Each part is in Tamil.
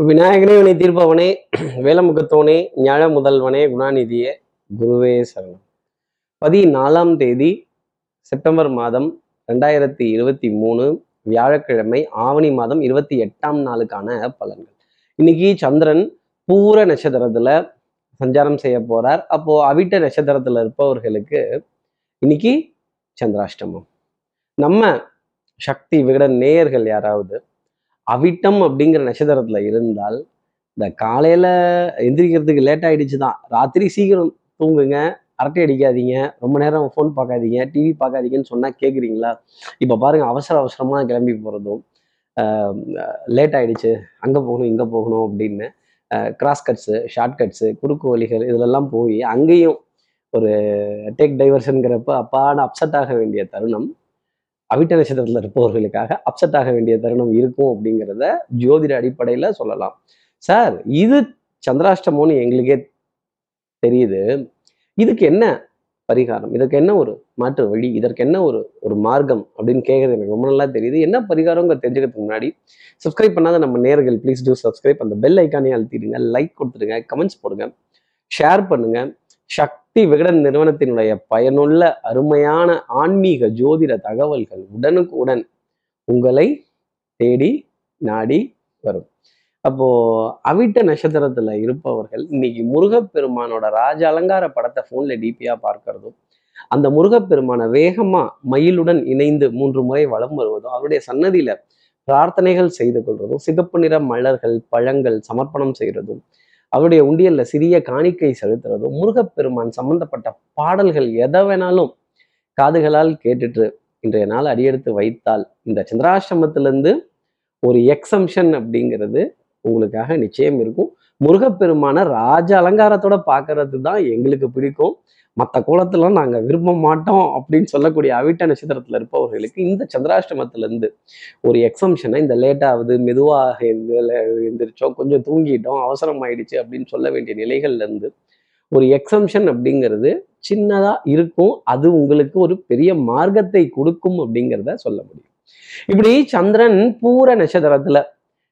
விநாயகனே வினை தீர்ப்பவனே வேலமுகத்தோனே ஞாழ முதல்வனே குணாநிதியே குருவே சரணம். பதினாலாம் தேதி செப்டம்பர் மாதம் ரெண்டாயிரத்தி இருபத்தி மூணு வியாழக்கிழமை ஆவணி மாதம் இருபத்தி எட்டாம் நாளுக்கான பலன்கள். இன்னைக்கு சந்திரன் பூர நட்சத்திரத்துல சஞ்சாரம் செய்ய போறார். அப்போ அவிட்ட நட்சத்திரத்துல இருப்பவர்களுக்கு இன்னைக்கு சந்திராஷ்டமம். நம்ம சக்தி விகட நேயர்கள் யாராவது அவிட்டம் அப்படிங்கிற நட்சத்திரத்துல இருந்தால் இந்த காலையில எந்திரிக்கிறதுக்கு லேட் ஆயிடுச்சு தான் ராத்திரி சீக்கிரம் தூங்குங்க. அரட்டை அடிக்காதீங்க. ரொம்ப நேரம் ஃபோன் பார்க்காதீங்க. டிவி பார்க்காதீங்கன்னு சொன்னா கேட்குறீங்களா இப்போ பாருங்க அவசர அவசரமா கிளம்பி போறதும் லேட் ஆயிடுச்சு. அங்கே போகணும் இங்கே போகணும் அப்படின்னு கிராஸ் கட்ஸு ஷார்ட் கட்ஸு குறுக்கு வழிகள் இதிலெல்லாம் போய் அங்கேயும் ஒரு டேக் டைவர்ஷனுங்கிறப்ப அப்பான அப்செட் ஆக வேண்டிய தருணம் அவிட்ட நட்சத்திரத்தில் இருப்பவர்களுக்காக அப்செட் ஆக வேண்டிய தருணம் இருக்கும் அப்படிங்கிறத ஜோதிட அடிப்படையில் சொல்லலாம். சார் இது சந்திராஷ்டமோன்னு எங்களுக்கே தெரியுது. இதுக்கு என்ன பரிகாரம்? இதற்கு என்ன ஒரு மாற்று வழி? இதற்கு என்ன ஒரு ஒரு மார்க்கம் அப்படின்னு கேட்கறது எனக்கு ரொம்ப நல்லா தெரியுது. என்ன பரிகாரங்க தெரிஞ்சுக்கிறதுக்கு முன்னாடி சப்ஸ்கிரைப் பண்ணாத நம்ம நேர்கள் ப்ளீஸ் டூ சப்ஸ்கிரைப் அந்த பெல் ஐக்கானே அழுத்திடுங்க லைக் கொடுத்துடுங்க கமெண்ட்ஸ் போடுங்க ஷேர் பண்ணுங்க. சக்தி விகடன் நிறுவனத்தினுடைய பயனுள்ள அருமையான ஆன்மீக ஜோதிட தகவல்கள் உடனுக்குடன் உங்களை தேடி நாடி வரும். அப்போ அவிட்ட நட்சத்திரத்துல இருப்பவர்கள் இன்னைக்கு முருகப்பெருமானோட ராஜ அலங்கார படத்தை போன்ல டிபியா பார்க்கறதும் அந்த முருகப்பெருமான வேகமா மயிலுடன் இணைந்து மூன்று முறை வலம் வருவதும் அவருடைய சன்னதியில பிரார்த்தனைகள் செய்து கொள்வதும் சிகப்பு நிற மலர்கள் பழங்கள் சமர்ப்பணம் செய்யறதும் அவருடைய உண்டியல்ல சிறிய காணிக்கை செலுத்துறதும் முருகப்பெருமான் சம்பந்தப்பட்ட பாடல்கள் எதை வேணாலும் காதுகளால் கேட்டுட்டு இன்றைய நாள் அடியெடுத்து வைத்தால் இந்த சந்திராசிரமத்திலிருந்து ஒரு எக்ஸம்ஷன் அப்படிங்கிறது உங்களுக்காக நிச்சயம் இருக்கும். முருகப்பெருமான ராஜ அலங்காரத்தோட பார்க்கறது தான் எங்களுக்கு பிடிக்கும். மற்ற கோலத்திலாம் நாங்கள் விரும்ப மாட்டோம் அப்படின்னு சொல்லக்கூடிய அவிட்ட நட்சத்திரத்தில் இருப்பவர்களுக்கு இந்த சந்திராஷ்டமத்திலேருந்து ஒரு எக்ஸம்ஷனை இந்த லேட்டாவது மெதுவாக எந்திரிச்சோம் கொஞ்சம் தூங்கிட்டோம் அவசரம் ஆயிடுச்சு அப்படின்னு சொல்ல வேண்டிய நிலைகள்லேருந்து ஒரு எக்ஸம்ஷன் அப்படிங்கிறது சின்னதாக இருக்கும். அது உங்களுக்கு ஒரு பெரிய மார்க்கத்தை கொடுக்கும் அப்படிங்கிறத சொல்ல முடியும். இப்படி சந்திரன் பூர நட்சத்திரத்துல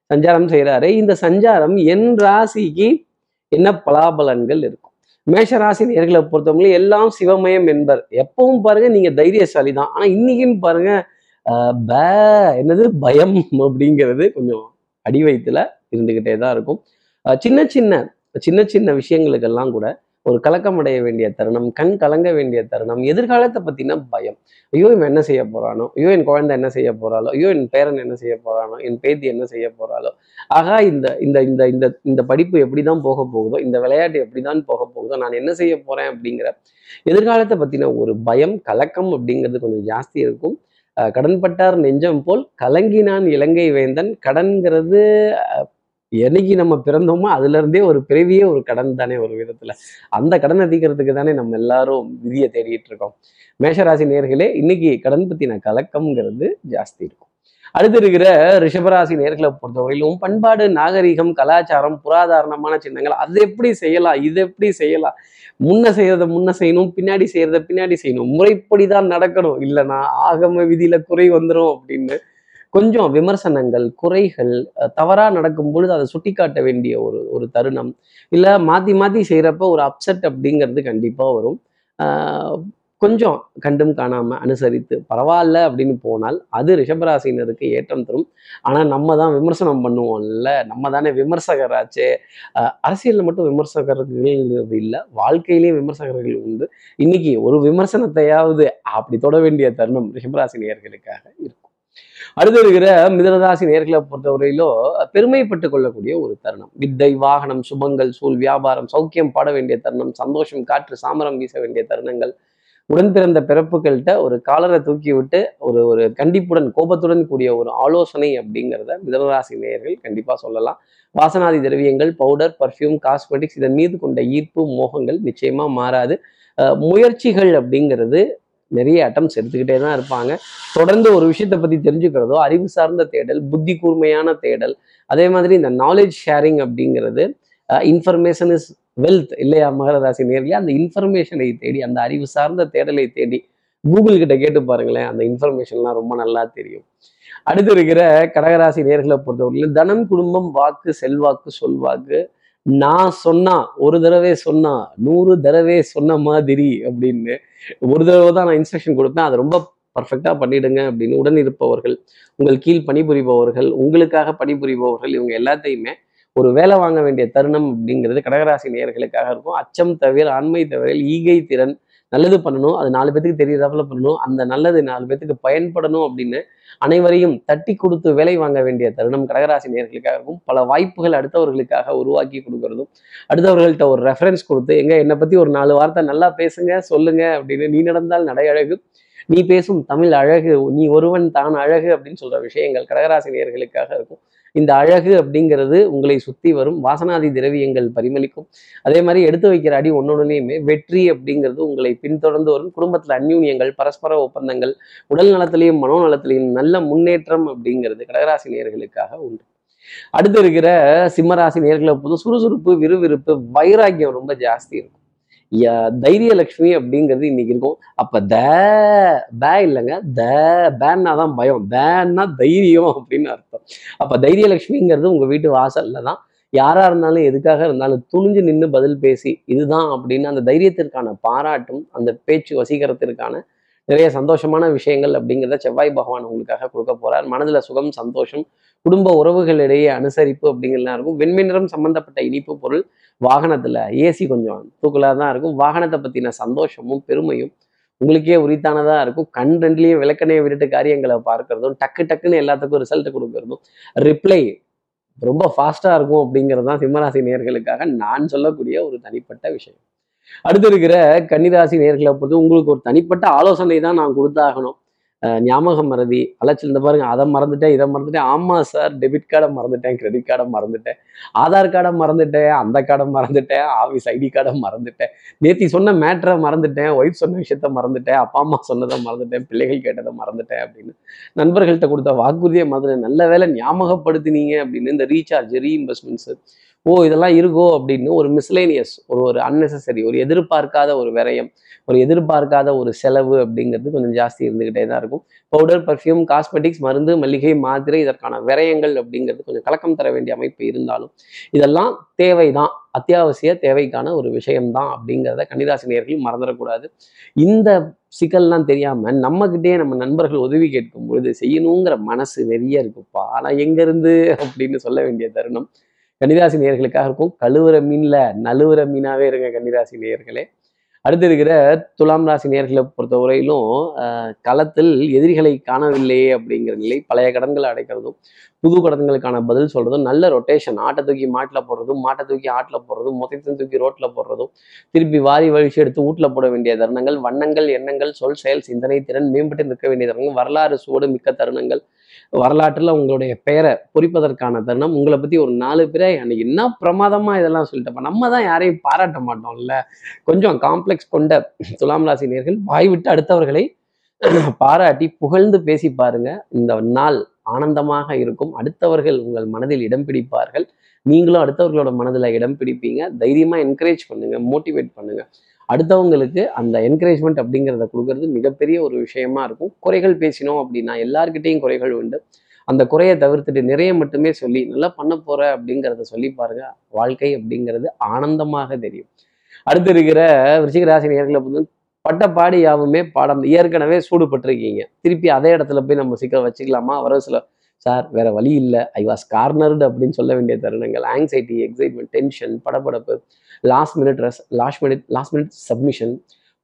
சஞ்சாரம் செய்கிறாரு இந்த சஞ்சாரம் என் ராசிக்கு என்ன பலாபலன்கள் இருக்கும்? மேஷ ராசி நேர்களை பொறுத்தவங்களும் எல்லாம் சிவமயம் என்பர். எப்பவும் பாருங்க நீங்க தைரியசாலி தான் ஆனா இன்னைக்குன்னு பாருங்க பே என்னது பயம் அப்படிங்கிறது கொஞ்சம் அடி வயிற்றுல இருந்துகிட்டே தான் இருக்கும் சின்ன சின்ன சின்ன சின்ன விஷயங்களுக்கெல்லாம் கூட ஒரு கலக்கம் அடைய வேண்டிய தருணம் கண் கலங்க வேண்டிய தருணம் எதிர்காலத்தை பத்தின பயம். ஐயோ இவன் என்ன செய்ய போறானோ? ஐயோ என் குழந்தை என்ன செய்ய போறாளோ? ஐயோ என் பேரன் என்ன செய்ய போறானோ? என் பேத்தி என்ன செய்ய போறாளோ? ஆகா இந்த இந்த இந்த இந்த இந்த படிப்பு எப்படிதான் போக போகுதோ இந்த விளையாட்டு எப்படிதான் போக போகுதோ நான் என்ன செய்ய போறேன் அப்படிங்கிற எதிர்காலத்தை பத்தின ஒரு பயம் கலக்கம் அப்படிங்கிறது கொஞ்சம் ஜாஸ்தி இருக்கும். கடன்பட்டார் நெஞ்சம் போல் கலங்கினான் இலங்கை வேந்தன். கடன்கிறது என்னைக்கு நம்ம பிறந்தோமோ அதுல இருந்தே ஒரு பிறவியே ஒரு கடன் தானே ஒரு விதத்துல. அந்த கடனை தீக்கிறதுக்கு தானே நம்ம எல்லாரும் விதியை தேடிட்டு இருக்கோம் மேஷராசி நேர்களே இன்னைக்கு கடன் பத்தின கலக்கம்ங்கிறது ஜாஸ்தி இருக்கும். அடுத்து இருக்கிற ரிஷபராசி நேர்களை பொறுத்தவரையிலும் பண்பாடு நாகரிகம் கலாச்சாரம் புராதாரணமான சின்னங்கள் அது எப்படி செய்யலாம் இது எப்படி செய்யலாம் முன்ன செய்யறத முன்ன செய்யணும் பின்னாடி செய்யறத பின்னாடி செய்யணும் முறைப்படி தான் நடக்கணும். இல்லைன்னா ஆகம விதியில குறை வந்துடும் அப்படின்னு கொஞ்சம் விமர்சனங்கள் குறைகள் தவறாக நடக்கும் பொழுது அதை சுட்டி காட்ட வேண்டிய ஒரு ஒரு தருணம். இல்லை மாற்றி மாற்றி செய்கிறப்ப ஒரு அப்செட் அப்படிங்கிறது கண்டிப்பாக வரும். கொஞ்சம் கண்டும் காணாமல் அனுசரித்து பரவாயில்ல அப்படின்னு போனால் அது ரிஷபராசினருக்கு ஏற்றம் தரும். ஆனால் நம்ம தான் விமர்சனம் பண்ணுவோம்ல. நம்ம தானே விமர்சகராச்சே. அரசியலில் மட்டும் விமர்சகர்கள் இல்லை. வாழ்க்கையிலேயே விமர்சகர்கள் உண்டு. இன்னைக்கு ஒரு விமர்சனத்தையாவது அப்படி தொட வேண்டிய தருணம் ரிஷபராசினியர்களுக்காக இருக்கும். அடுத்து இருக்கிற மிதனராசி நேர்களை பொறுத்தவரையிலோ பெருமைப்பட்டு கொள்ளக்கூடிய ஒரு தருணம். வித்தை வாகனம் சுபங்கள் சூழ் வியாபாரம் சௌக்கியம் பாட வேண்டிய தருணம் சந்தோஷம் காற்று சாமரம் வீச வேண்டிய தருணங்கள். உடன் பிறந்த பிறப்புகள்கிட்ட ஒரு காலரை தூக்கி விட்டு ஒரு ஒரு கண்டிப்புடன் கோபத்துடன் கூடிய ஒரு ஆலோசனை அப்படிங்கிறத மிதனராசி நேயர்கள் கண்டிப்பாக சொல்லலாம். வாசனாதி திரவியங்கள் பவுடர் பர்ஃப்யூம் காஸ்மெட்டிக்ஸ் இதன் மீது கொண்ட ஈர்ப்பு மோகங்கள் நிச்சயமா மாறாது. முயற்சிகள் அப்படிங்கிறது நிறைய அட்டம்ஸ் எடுத்துக்கிட்டே தான் இருப்பாங்க. தொடர்ந்து ஒரு விஷயத்தை பற்றி தெரிஞ்சுக்கிறதோ அறிவு சார்ந்த தேடல் புத்தி கூர்மையான தேடல் அதே மாதிரி இந்த நாலேஜ் ஷேரிங் அப்படிங்கிறது இன்ஃபர்மேஷன் இஸ் வெல்த் இல்லையா மகரராசி நேர்லையா அந்த இன்ஃபர்மேஷனை தேடி அந்த அறிவு சார்ந்த தேடலை தேடி கூகுள் கிட்ட கேட்டு பாருங்களேன் அந்த இன்ஃபர்மேஷன்லாம் ரொம்ப நல்லா தெரியும். அடுத்து இருக்கிற கடகராசி நேர்களை பொறுத்தவரையிலும் தனம் குடும்பம் வாக்கு செல்வாக்கு சொல்வாக்கு நான் சொன்னா ஒரு தடவை சொன்னா நூறு தடவை சொன்ன மாதிரி அப்படின்னு ஒரு தடவை தான் நான் இன்ஸ்ட்ரக்ஷன் கொடுப்பேன். அதை ரொம்ப பர்ஃபெக்டாக பண்ணிடுங்க அப்படின்னு உடன் இருப்பவர்கள் உங்கள் கீழ் பணிபுரிபவர்கள் உங்களுக்காக பணிபுரிபவர்கள் இவங்க எல்லாத்தையுமே ஒரு வேலை வாங்க வேண்டிய தருணம் அப்படிங்கிறது கடகராசி நேர்களுக்காக இருக்கும். அச்சம் தவிர ஆண்மை தவிர ஈகை திறன் நல்லது பண்ணணும் அது நாலு பேத்துக்கு தெரியறதுல பண்ணணும் அந்த நல்லது நாலு பேத்துக்கு பயன்படணும் அப்படின்னு அனைவரையும் தட்டி கொடுத்து வேலை வாங்க வேண்டிய தருணம் கடகராசி நேர்களுக்காகவும் பல வாய்ப்புகள் அடுத்தவர்களுக்காக உருவாக்கி கொடுக்கறதும் அடுத்தவர்கள்ட்ட ஒரு ரெஃபரன்ஸ் கொடுத்து எங்க என்னை பத்தி ஒரு நாலு வார்த்தை நல்லா பேசுங்க சொல்லுங்க அப்படின்னு நீ நடந்தால் நடை அழகு. நீ பேசும் தமிழ் அழகு நீ ஒருவன் தான் அழகு அப்படின்னு சொல்ற விஷயங்கள் கடகராசினியர்களுக்காக இருக்கும். இந்த அழகு அப்படிங்கிறது உங்களை சுத்தி வரும் வாசனாதி திரவியங்கள் பரிமளிக்கும். அதே மாதிரி எடுத்து வைக்கிற அடி ஒன்னொன்னுலையுமே வெற்றி அப்படிங்கிறது உங்களை பின்தொடர்ந்து வரும். குடும்பத்துல அந்யூன்யங்கள் பரஸ்பர ஒப்பந்தங்கள் உடல் நலத்திலையும் மனோநலத்திலையும் நல்ல முன்னேற்றம் அப்படிங்கிறது கடகராசி நேர்களுக்காக உண்டு. அடுத்து இருக்கிற சிம்மராசி நேர்களை போது சுறுசுறுப்பு விறுவிறுப்பு வைராக்கியம் ரொம்ப ஜாஸ்தி இருக்கும். ய- தைரிய லட்சுமி அப்படிங்கிறது இன்னைக்கு இருக்கும். அப்ப த பே இல்லைங்க. த பேன்னா தான் பயம். பேன்னா தைரியம் அப்படின்னு அர்த்தம். அப்ப தைரிய லட்சுமிங்கிறது உங்க வீட்டு வாசல்ல தான். யாரா இருந்தாலும் எதுக்காக இருந்தாலும் துணிஞ்சு நின்று பதில் பேசி இதுதான் அப்படின்னு அந்த தைரியத்திற்கான பாராட்டும் அந்த பேச்சு வசீகரத்திற்கான நிறைய சந்தோஷமான விஷயங்கள் அப்படிங்கிறத செவ்வாய் பகவான் உங்களுக்காக கொடுக்க போறார். மனதில் சுகம் சந்தோஷம் குடும்ப உறவுகளிடையே அனுசரிப்பு அப்படிங்கிறதுலாம் இருக்கும். வெண்மை நிறம் சம்பந்தப்பட்ட இனிப்பு பொருள் வாகனத்துல ஏசி கொஞ்சம் தூக்கலா தான் இருக்கும். வாகனத்தை பத்தின சந்தோஷமும் பெருமையும் உங்களுக்கே உரித்தானதா இருக்கும். கண் ரெண்டுலயும் விளக்கணையை விட்டுட்டு காரியங்களை பார்க்கறதும் டக்கு டக்குன்னு எல்லாத்துக்கும் ரிசல்ட் கொடுக்கறதும் ரிப்ளை ரொம்ப ஃபாஸ்டா இருக்கும் அப்படிங்கிறது தான் சிம்மராசி நேர்களுக்காக நான் சொல்லக்கூடிய ஒரு தனிப்பட்ட விஷயம். அடுத்து இருக்கிற கன்னிராசி நேர்களை பொறுத்து உங்களுக்கு ஒரு தனிப்பட்ட ஆலோசனை தான் நான் கொடுத்தாகணும். ஞாபகம் மறதி. அலைச்சல் இந்த பாருங்க அதை மறந்துட்டேன் இதை மறந்துட்டேன். ஆமா சார் டெபிட் கார்டை மறந்துட்டேன் கிரெடிட் கார்டை மறந்துட்டேன். ஆதார் கார்டை மறந்துட்டேன் அந்த கார்டை மறந்துட்டேன் ஆஃபீஸ் ஐடி கார்டை மறந்துட்டேன். நேத்தி சொன்ன மேட்ரை மறந்துட்டேன் ஒய்ஃப் சொன்ன விஷயத்த மறந்துட்டேன் அப்பா அம்மா சொன்னதை மறந்துட்டேன் பிள்ளைகள் கேட்டதை மறந்துட்டேன் அப்படின்னு. நண்பர்கள்ட்ட கொடுத்த வாக்குறுதியை மறந்துட்டேன். நல்ல வேலை ஞாபகப்படுத்தினீங்க அப்படின்னு இந்த ரீசார்ஜ் ரீஇன்வெஸ்ட்மெண்ட்ஸ் ஓ இதெல்லாம் இருக்கோ அப்படின்னு ஒரு மிஸ்லேனியஸ் ஒரு ஒரு அன்னெசரி ஒரு எதிர்பார்க்காத ஒரு விரயம் ஒரு எதிர்பார்க்காத ஒரு செலவு அப்படிங்கிறது கொஞ்சம் ஜாஸ்தி இருந்துக்கிட்டே தான் இருக்கும். பவுடர் பர்ஃப்யூம் காஸ்மெட்டிக்ஸ் மருந்து மளிகை மாத்திரை இதற்கான விரயங்கள் அப்படிங்கிறது கொஞ்சம் கலக்கம் தர வேண்டிய அமைப்பு இருந்தாலும் இதெல்லாம் தேவைதான் அத்தியாவசிய தேவைக்கான ஒரு விஷயம்தான் அப்படிங்கிறத கன்னிராசினியர்கள் மறந்துடக்கூடாது. இந்த சிக்கல்லாம் தெரியாம நம்மகிட்டயே நம்ம நண்பர்கள் உதவி கேட்கும் பொழுது செய்யணுங்கிற மனசு நிறைய இருக்குப்பா. ஆனா எங்க இருந்து அப்படின்னு சொல்ல வேண்டிய தருணம். கன்னிராசி நேயர்களுக்காக இருக்கும். கழுவுற மீன்ல நழுவுற மீனாவே இருங்க கன்னிராசி நேயர்களே. அடுத்து இருக்கிற துலாம் ராசி நேர்களை பொறுத்த வரையிலும் ஆஹ், களத்தில் எதிரிகளை காணவில்லையே அப்படிங்கிற நிலை பழைய கடன்களை அடைக்கிறதும் புது கடன்களுக்கான பதில் சொல்றதும் நல்ல ரொட்டேஷன் ஆட்டை தூக்கி மாட்டில் போடுறதும் மாட்டை தூக்கி ஆட்டில் போடுறதும் மொத்தத்தையும் தூக்கி ரோட்ல போடுறதும் திருப்பி வாரி வழிச்சு எடுத்து வீட்டில் போட வேண்டிய தருணங்கள் வண்ணங்கள் எண்ணங்கள் சொல் செயல் சிந்தனை திறன் மேம்பட்டு நிற்க வேண்டிய தருணங்கள் வரலாறு சூடு மிக்க தருணங்கள் வரலாற்றுல உங்களுடைய பெயரை பொறிப்பதற்கான தருணம் உங்களை பத்தி ஒரு நாலு பேரை அன்னைக்கு என்ன பிரமாதமா இதெல்லாம் சொல்லிட்டப்ப நம்ம தான் யாரையும் பாராட்ட மாட்டோம்ல. கொஞ்சம் காம்ப்ளெக்ஸ் கொண்ட துலாம் ராசி நேர்கள் வாய் விட்டு அடுத்தவர்களை பாராட்டி புகழ்ந்து பேசி பாருங்க. இந்த நாள் ஆனந்தமாக இருக்கும். அடுத்தவர்கள் உங்கள் மனதில் இடம் பிடிப்பார்கள். நீங்களும் அடுத்தவர்களோட மனதில் இடம் பிடிப்பீங்க. தைரியமா என்கரேஜ் பண்ணுங்க மோட்டிவேட் பண்ணுங்க. அடுத்தவங்களுக்கு அந்த என்கரேஜ்மெண்ட் அப்படிங்கிறத கொடுக்கறது மிகப்பெரிய ஒரு விஷயமா இருக்கும். குறைகள் பேசினோம் அப்படின்னா எல்லார்கிட்டையும் குறைகள் உண்டு. அந்த குறையை தவிர்த்துட்டு நிறைய மட்டுமே சொல்லி நல்லா பண்ண போற அப்படிங்கிறத சொல்லி பாருங்க. வாழ்க்கை அப்படிங்கிறது ஆனந்தமாக தெரியும். அடுத்து இருக்கிற விருச்சிகராசி நேர்களை பொறுத்து பட்ட பாடி யாவுமே பாடம் ஏற்கனவே சூடுபட்டிருக்கீங்க. திருப்பி அதே இடத்துல போய் நம்ம சிக்கல் வச்சுக்கலாமா? வர சில சார் வேற வழி இல்லை. ஐ வாஸ் கார்னர்டு அப்படின்னு சொல்ல வேண்டிய தருணங்கள். ஆங்ஸைட்டி எக்ஸைட்மெண்ட் டென்ஷன் படப்படப்பு லாஸ்ட் மினிட் ரெஸ் last minute last minute submission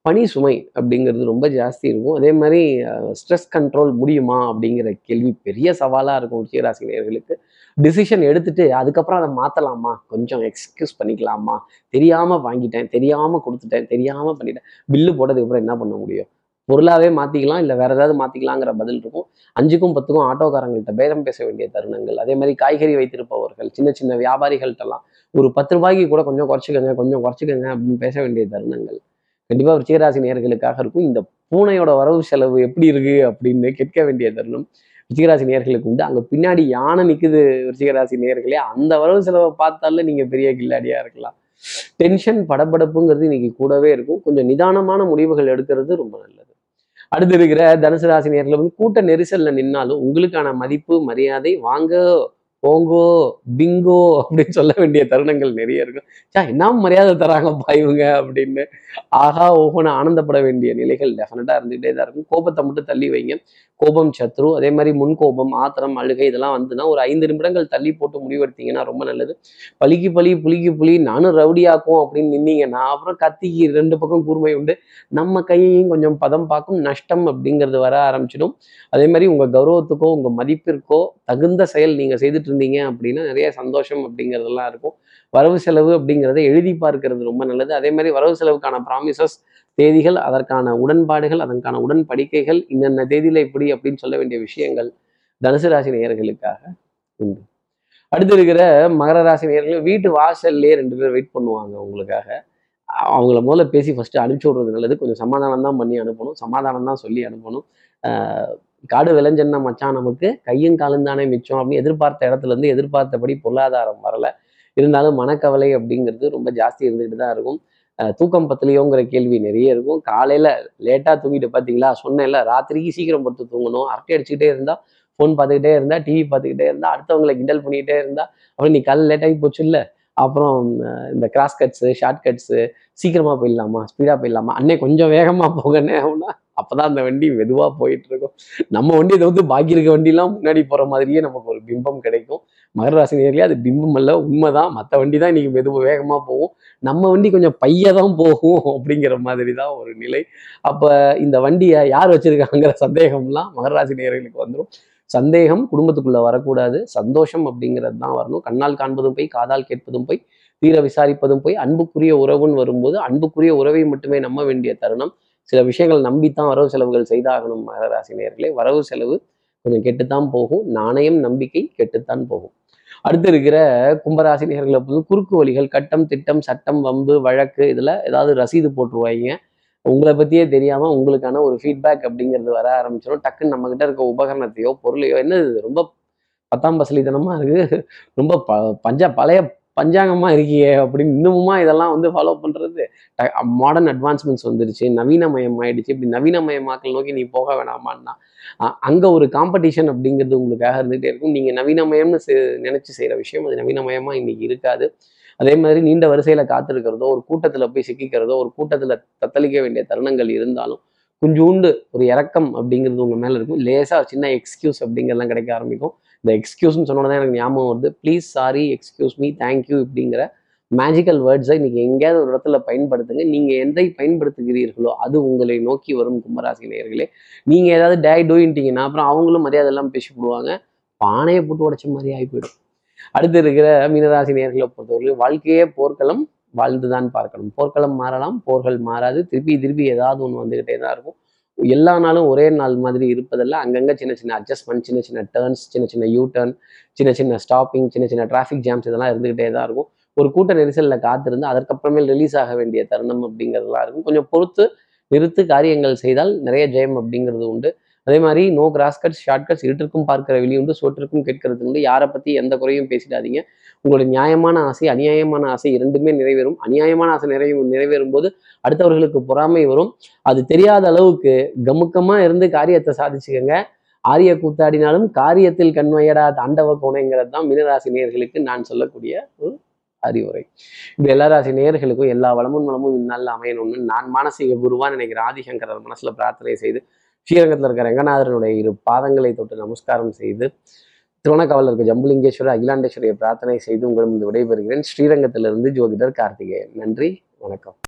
பணி சுமை அப்படிங்கிறது ரொம்ப ஜாஸ்தி இருக்கும். அதே மாதிரி ஸ்ட்ரெஸ் கண்ட்ரோல் முடியுமா அப்படிங்கிற கேள்வி பெரிய சவாலாக இருக்கும் உச்சிகராசி நேர்களுக்கு டிசிஷன் எடுத்துட்டு அதுக்கப்புறம் அதை மாற்றலாமா கொஞ்சம் எக்ஸ்கியூஸ் பண்ணிக்கலாமா? தெரியாமல் வாங்கிட்டேன் தெரியாமல் கொடுத்துட்டேன் தெரியாமல் பண்ணிட்டேன். பில்லு போட்டதுக்கப்புறம் என்ன பண்ண முடியும்? பொருளாவே மாற்றிக்கலாம் இல்லை வேற ஏதாவது மாற்றிக்கலாங்கிற பதில் இருக்கும். அஞ்சுக்கும் பத்துக்கும் ஆட்டோக்காரங்கள்ட்ட பேரம் பேச வேண்டிய தருணங்கள் அதே மாதிரி காய்கறி வைத்திருப்பவர்கள் சின்ன சின்ன வியாபாரிகள்ட்டெல்லாம் ஒரு பத்து ரூபாய்க்கு கூட கொஞ்சம் குறைச்சிக்கோங்க கொஞ்சம் குறைச்சிக்கோங்க அப்படின்னு பேச வேண்டிய தருணங்கள். கண்டிப்பாக விருச்சிகராசி நேயர்களுக்காக இருக்கும். இந்த பூனையோட வரவு செலவு எப்படி இருக்கு அப்படின்னு கேட்க வேண்டிய தருணம் விருச்சிகராசி நேயர்களுக்கு உண்டு. அங்கே பின்னாடி யானை நிற்குது விருச்சிகராசி நேயர்களே அந்த வரவு செலவை பார்த்தாலே நீங்கள் பெரிய கில்லாடியா இருக்கலாம். டென்ஷன் படபடப்புங்கிறது இன்னைக்கு கூடவே இருக்கும். கொஞ்சம் நிதானமான முடிவுகள் எடுக்கிறது ரொம்ப நல்லது. அடுத்து இருக்கிற தனுசு ராசி நேரில் வந்து கூட்ட நெரிசல்ல நின்னாலும் உங்களுக்கான மதிப்பு மரியாதை வாங்க போங்கோ பிங்கோ அப்படின்னு சொல்ல வேண்டிய தருணங்கள் நிறைய இருக்கும். சா என்ன மரியாதை தராங்கப்பா இவங்க அப்படின்னு. ஆகா ஓஹோன்னு ஆனந்தப்பட வேண்டிய நிலைகள் டெஃபினட்டாக இருந்துகிட்டே தான் இருக்கும். கோபத்தை மட்டும் தள்ளி வைங்க. கோபம் சத்ரு அதே மாதிரி முன் கோபம் ஆத்திரம் அழுகை இதெல்லாம் வந்துன்னா ஒரு ஐந்து நிமிடங்கள் தள்ளி போட்டு முடிவெடுத்தீங்கன்னா ரொம்ப நல்லது. பலிக்கு பலி புளிக்கு புலி நானும் ரவுடியாக்கும் அப்படின்னு நின்னீங்கன்னா அப்புறம் கத்திக்கு ரெண்டு பக்கம் கூர்மை உண்டு. நம்ம கையையும் கொஞ்சம் பதம் பார்க்கும் நஷ்டம் அப்படிங்கிறது வர ஆரம்பிச்சிடும். அதே மாதிரி உங்க கௌரவத்துக்கோ உங்க மதிப்பிற்கோ தகுந்த செயல் நீங்க செய்துட்டு இருந்தீங்க அப்படின்னா நிறைய சந்தோஷம் அப்படிங்கிறதெல்லாம் இருக்கும். வரவு செலவு அப்படிங்கிறத எழுதி பார்க்கிறது ரொம்ப நல்லது. அதே மாதிரி வரவு செலவுக்கான ப்ராமிசஸ் தேதிகள் அதற்கான உடன்பாடுகள் அதற்கான உடன்படிக்கைகள் இன்னென்ன தேதியில இப்படி அப்படின்னு சொல்ல வேண்டிய விஷயங்கள் தனுசு ராசி நேயர்களுக்காக உண்டு. அடுத்து இருக்கிற மகர ராசி நேயர்கள் வீட்டு வாசல்லே ரெண்டு பேர் வெயிட் பண்ணுவாங்க உங்களுக்காக. அவங்கள முதல்ல பேசி ஃபஸ்ட்டு அனுப்பிச்சி விடுறது நல்லது. கொஞ்சம் சமாதானம் தான் பண்ணி அனுப்பணும். சமாதானம் தான் சொல்லி அனுப்பணும். காடு விளைஞ்சன்னா மச்சான் நமக்கு கையும் காலும் தானே மிச்சம் அப்படின்னு எதிர்பார்த்த இடத்துல இருந்து எதிர்பார்த்தபடி பொருளாதாரம் வரல. இருந்தாலும் மனக்கவலை அப்படிங்கிறது ரொம்ப ஜாஸ்தி இருந்துகிட்டு தான் இருக்கும். தூக்கம் பத்திலையோங்கிற கேள்வி நிறைய இருக்கும். காலையில லேட்டா தூங்கிட்டு பாத்தீங்களா? சொன்னேன்ல ராத்திரிக்கு சீக்கிரம் படுத்து தூங்கணும். அரட்டை அடிச்சுக்கிட்டே இருந்தா ஃபோன் பார்த்துக்கிட்டே இருந்தா டிவி பார்த்துக்கிட்டே இருந்தா அடுத்தவங்களை கிண்டல் பண்ணிக்கிட்டே இருந்தா அப்புறம் நீ காலைல லேட்டாகி போச்சு இல்லை? அப்புறம் இந்த கிராஸ் கட்ஸு ஷார்ட் கட்ஸு சீக்கிரமா போயிடலாமா? ஸ்பீடா போயிடலாமா? அண்ணே கொஞ்சம் வேகமா போகணே அப்படின்னா அப்பதான் அந்த வண்டி மெதுவா போயிட்டு இருக்கும் நம்ம வண்டி இதை வந்து பாக்கி இருக்க வண்டிலாம் முன்னாடி போற மாதிரியே நமக்கு ஒரு பிம்பம் கிடைக்கும். மகர ராசி நேரிலே அது பிம்பம் அல்ல உண்மைதான். மற்ற வண்டி தான் இன்னைக்கு மெதுவா வேகமா போகும். நம்ம வண்டி கொஞ்சம் பைய தான் போகும் அப்படிங்கிற மாதிரி தான் ஒரு நிலை. அப்ப இந்த வண்டியை யார் வச்சிருக்காங்கிற சந்தேகம்லாம் மகர ராசி நேர்களுக்கு வந்துடும் சந்தேகம் குடும்பத்துக்குள்ள வரக்கூடாது. சந்தோஷம் அப்படிங்கிறது தான் வரணும். கண்ணால் காண்பதும் போய் காதால் கேட்பதும் போய் தீர விசாரிப்பதும் போய் அன்புக்குரிய உறவுன்னு வரும்போது அன்புக்குரிய உறவை மட்டுமே நம்ப வேண்டிய தருணம். சில விஷயங்கள் நம்பித்தான் வரவு செலவுகள் செய்தாகணும் மகர ராசி வரவு செலவு கொஞ்சம் கெட்டுத்தான் போகும். நாணயம் நம்பிக்கை கெட்டுத்தான் போகும். அடுத்து இருக்கிற கும்பராசி நேர்களை பொழுது குறுக்கு வழிகள் கட்டம் திட்டம் சட்டம் வம்பு வழக்கு இதில் ஏதாவது ரசீது போட்டுருவாங்க. உங்களை பத்தியே தெரியாம உங்களுக்கான ஒரு ஃபீட்பேக் அப்படிங்கிறது வர ஆரம்பிச்சிடும் டக்குன்னு நம்ம கிட்ட இருக்க உபகரணத்தையோ பொருளையோ என்னது ரொம்ப பத்தாம் பசலித்தனமாக இருக்கு. ரொம்ப ப பஞ்ச பழைய பஞ்சாங்கமாக இருக்கியே அப்படின்னு இன்னுமுமா இதெல்லாம் வந்து ஃபாலோ பண்ணுறது மாடர்ன் அட்வான்ஸ்மெண்ட்ஸ் வந்துருச்சு. நவீனமயம் ஆயிடுச்சு இப்படி நவீனமயமாக்கல் நோக்கி நீ போக வேணாமான்னா அங்கே ஒரு காம்படிஷன் அப்படிங்கிறது உங்களுக்காக இருந்துகிட்டே இருக்கும். நீங்கள் நவீனமயம்னு நினச்சி செய்கிற விஷயம் அது நவீனமயமாக இன்னைக்கு இருக்காது. அதே மாதிரி நீண்ட வரிசையில் காத்திருக்கிறதோ ஒரு கூட்டத்தில் போய் சிக்கிக்கிறதோ ஒரு கூட்டத்தில் தத்தளிக்க வேண்டிய தருணங்கள் இருந்தாலும் கொஞ்சோண்டு ஒரு இறக்கம் அப்படிங்கிறது உங்கள் மேலே இருக்கும். லேசாக சின்ன எக்ஸ்கியூஸ் அப்படிங்கிறதெல்லாம் கிடைக்க ஆரம்பிக்கும். இந்த எக்ஸ்கியூஸ்னு சொன்னோட எனக்கு ஞாபகம் வருது. Please sorry excuse me thank you இப்படிங்கிற மேஜிக்கல் வேர்ட்ஸை இன்னைக்கு எங்கேயாவது ஒரு இடத்துல பயன்படுத்துங்க. நீங்க எதை பயன்படுத்துகிறீர்களோ அது உங்களை நோக்கி வரும் கும்பராசி நேயர்களே நீங்க ஏதாவது டே டூயின்ட்டிங்கன்னா அப்புறம் அவங்களும் மரியாதை எல்லாம் பேசி போடுவாங்க. பானையை போட்டு உடைச்ச மாதிரி ஆகி போயிடும் அடுத்து இருக்கிற மீனராசி நேர்களை பொறுத்தவரையிலும் வாழ்க்கையே போர்க்களம் வாழ்ந்துதான் பார்க்கணும். போர்க்களம் மாறலாம் போர்கள் மாறாது. திருப்பி திருப்பி ஏதாவது ஒன்று வந்துகிட்டே தான் இருக்கும். எல்லா நாளும் ஒரே நாள் மாதிரி இருப்பதல்ல. அங்கங்கே சின்ன சின்ன அட்ஜஸ்ட்மெண்ட் சின்ன சின்ன டேர்ன்ஸ் சின்ன சின்ன யூ டர்ன் சின்ன சின்ன ஸ்டாப்பிங் சின்ன சின்ன டிராஃபிக் ஜாம்ஸ் இதெல்லாம் இருந்துகிட்டே தான் இருக்கும். ஒரு கூட்ட நெரிசலில் காத்திருந்து அதற்கப்புறமேல் ரிலீஸ் ஆக வேண்டிய தருணம் அப்படிங்கிறதுலாம் இருக்கும். கொஞ்சம் பொறுத்து நிறுத்து காரியங்கள் செய்தால் நிறைய ஜெயம் அப்படிங்கிறது உண்டு. அதே மாதிரி no cross cuts short cuts இருட்டிற்கும் பார்க்கிற வெளி உண்டு சோற்றிற்கும் கேட்கறது உண்டு. யாரை பற்றி எந்த குறையும் பேசிடாதீங்க. உங்களுடைய நியாயமான ஆசை அநியாயமான ஆசை இரண்டுமே நிறைவேறும். அநியாயமான ஆசை நிறைவே நிறைவேறும் போது அடுத்தவர்களுக்கு பொறாமை வரும். அது தெரியாத அளவுக்கு கமுக்கமாக இருந்து காரியத்தை சாதிச்சுக்கோங்க. ஆரிய கூத்தாடினாலும் காரியத்தில் கண்வையடா தாண்டவ கோணைங்கிறது தான் மீனராசி நேயர்களுக்கு நான் சொல்லக்கூடிய ஒரு அறிவுரை. இப்படி எல்லா ராசி நேயர்களுக்கும் எல்லா வளமும் வளமும் இந்நாளில் அமையணும்னு நான் மானசீக குருவான் நினைக்கிற ஆதிசங்கரர் மனசுல பிரார்த்தனை செய்து ஸ்ரீரங்கத்தில் இருக்கிற ரங்கநாதரனுடைய இரு பாதங்களை தொட்டு நமஸ்காரம் செய்து திருவண்ணாக்காவலில் இருக்க ஜம்புலிங்கேஸ்வரர் அகிலாண்டேஸ்வரியை பிரார்த்தனை செய்து உங்களிடம் விடைபெறுகிறேன். ஸ்ரீரங்கத்திலிருந்து ஜோதிடர் கார்த்திகேயன். நன்றி வணக்கம்.